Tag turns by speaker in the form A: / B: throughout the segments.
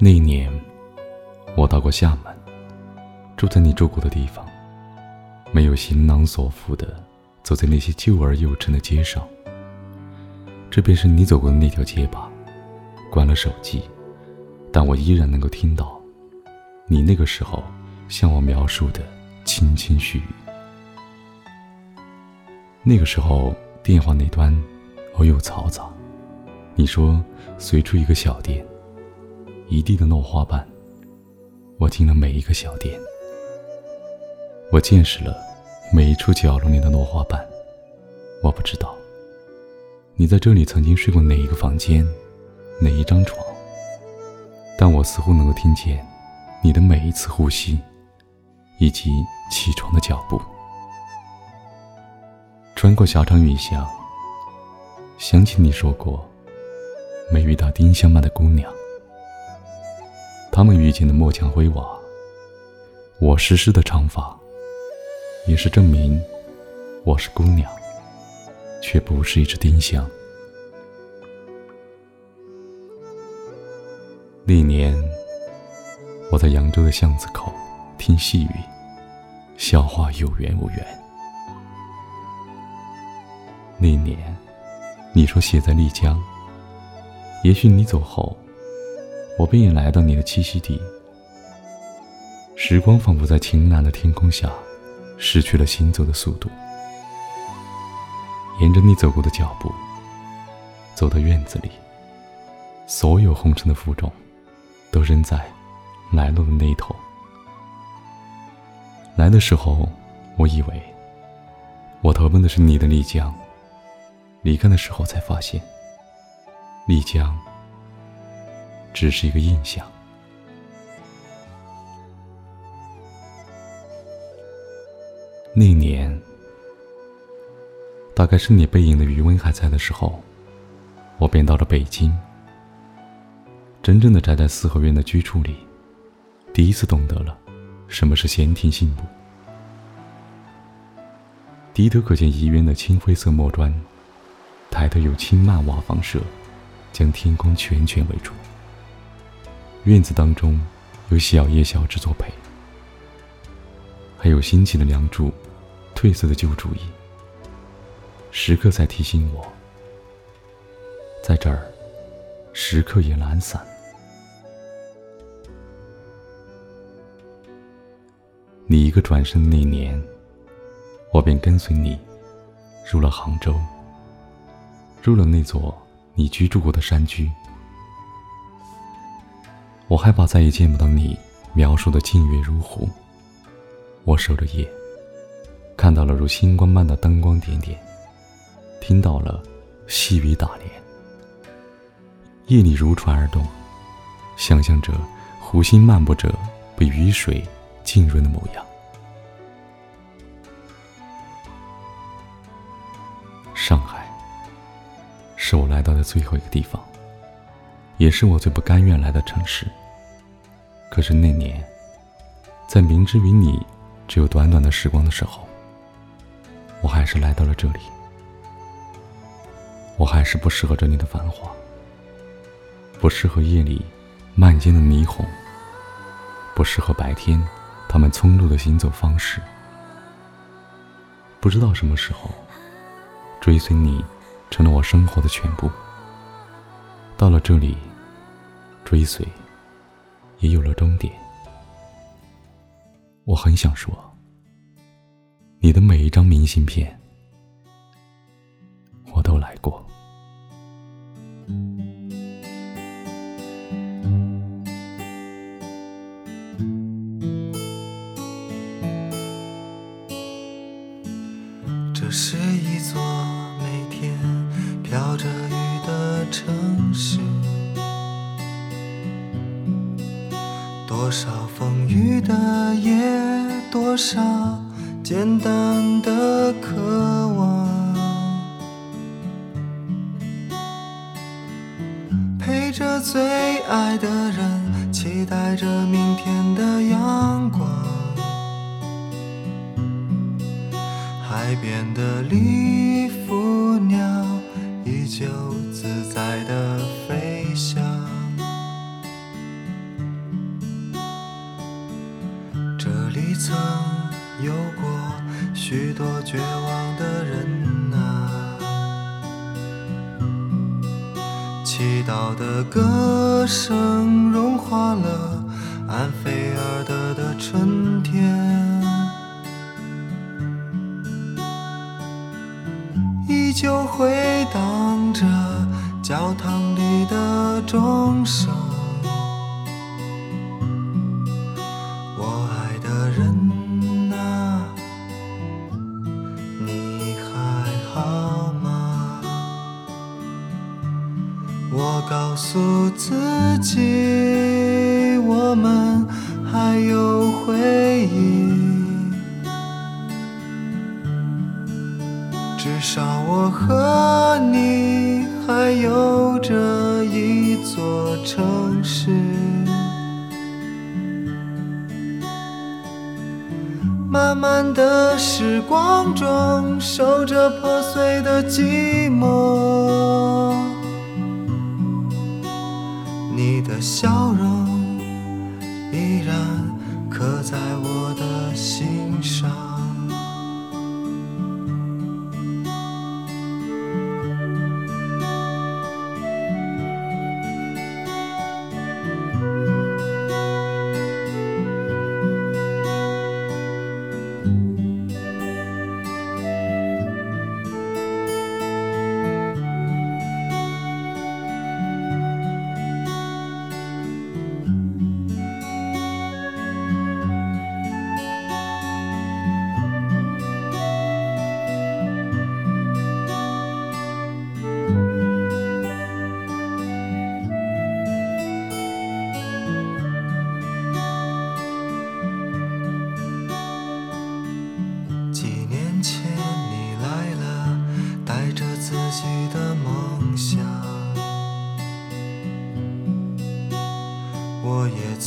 A: 那一年，我到过厦门，住在你住过的地方，没有行囊所负的走在那些旧而又沉的街上。这便是你走过的那条街吧。关了手机，但我依然能够听到你那个时候向我描述的轻轻絮语。那个时候，电话那端偶有嘈杂。你说随处一个小店，一地的落花瓣。我进了每一个小店，我见识了每一处角落里的落花瓣。我不知道你在这里曾经睡过哪一个房间，哪一张床，但我似乎能够听见你的每一次呼吸，以及起床的脚步。穿过狭长雨巷，想起你说过，没遇到丁香般的姑娘。他们遇见的墨墙灰瓦，我湿湿的长发，也是证明我是姑娘，却不是一只丁香。那年，我在扬州的巷子口听细雨，笑话有缘无缘。那年，你说写在丽江。也许你走后，我便也来到你的栖息地。时光仿佛在晴朗的天空下，失去了行走的速度。沿着你走过的脚步，走到院子里，所有红尘的负重，都扔在来路的那头。来的时候，我以为我投奔的是你的丽江。离开的时候才发现，丽江只是一个印象。那年，大概是你背影的余温还在的时候，我便到了北京。真正的宅在四合院的居处里，第一次懂得了什么是闲庭信步。低头可见遗园的青灰色墨砖。抬头有青蔓瓦房舍，将天空全全围住。院子当中有小叶小枝作陪，还有新起的梁柱、褪色的旧竹椅，时刻在提醒我，在这儿，时刻也懒散。你一个转身的那年，我便跟随你入了杭州。入了那座你居住过的山居，我害怕再也见不到你描述的静月如湖。我守着夜，看到了如星光般的灯光点点，听到了细雨打莲。夜里如船而动，想象着湖心漫步着被雨水浸润的模样。上海。是我来到的最后一个地方，也是我最不甘愿来的城市。可是那年，在明知与你只有短短的时光的时候，我还是来到了这里。我还是不适合这里的繁华，不适合夜里漫天的霓虹，不适合白天他们匆碌的行走方式。不知道什么时候，追随你。成了我生活的全部。到了这里，追随也有了终点。我很想说，你的每一张明信片，
B: 多少风雨的夜，多少简单的渴望，陪着最爱的人，期待着明天的阳光，海边的礼许多绝望的人呐祈祷的歌声融化了安菲尔德的春天依旧回荡着教堂里的钟声。至少我和你还有着一座城市。漫漫的时光中，守着破碎的寂寞。你的笑容依然刻在我的心上。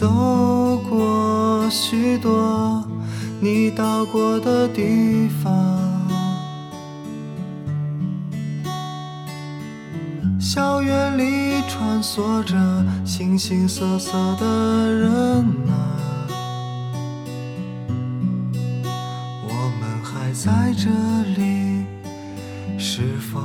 B: 走过许多你到过的地方。校园里穿梭着形形色色的人啊。我们还在这里，是否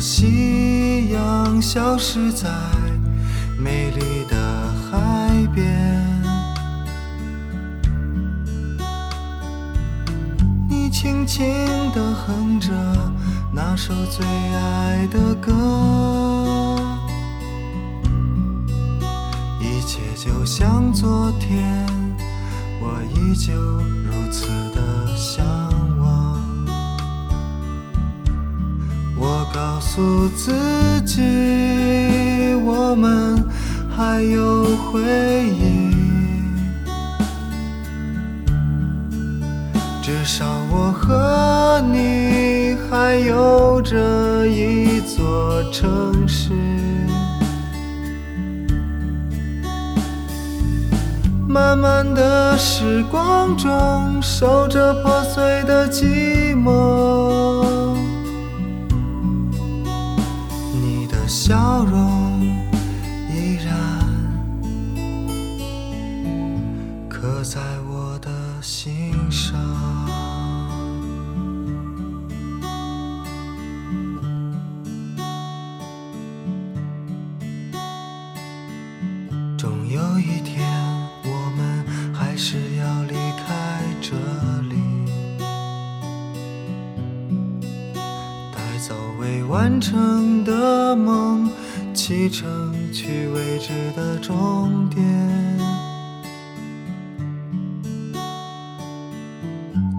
B: 夕阳消失在美丽的海边。你轻轻地哼着那首最爱的歌，一切就像昨天，我依旧如此的想告诉自己，我们还有回忆。至少我和你还有着一座城市。漫漫的时光中，守着破碎的寂寞。笑容依然刻在我的心上。终有一天，完成的梦，启程去未知的终点。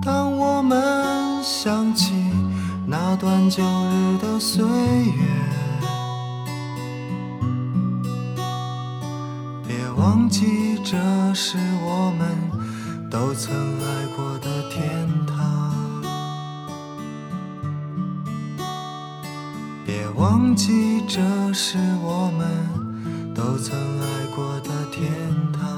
B: 当我们想起那段旧日的岁月，别忘记这是我们都曾爱过的忘记这是我们都曾爱过的天堂。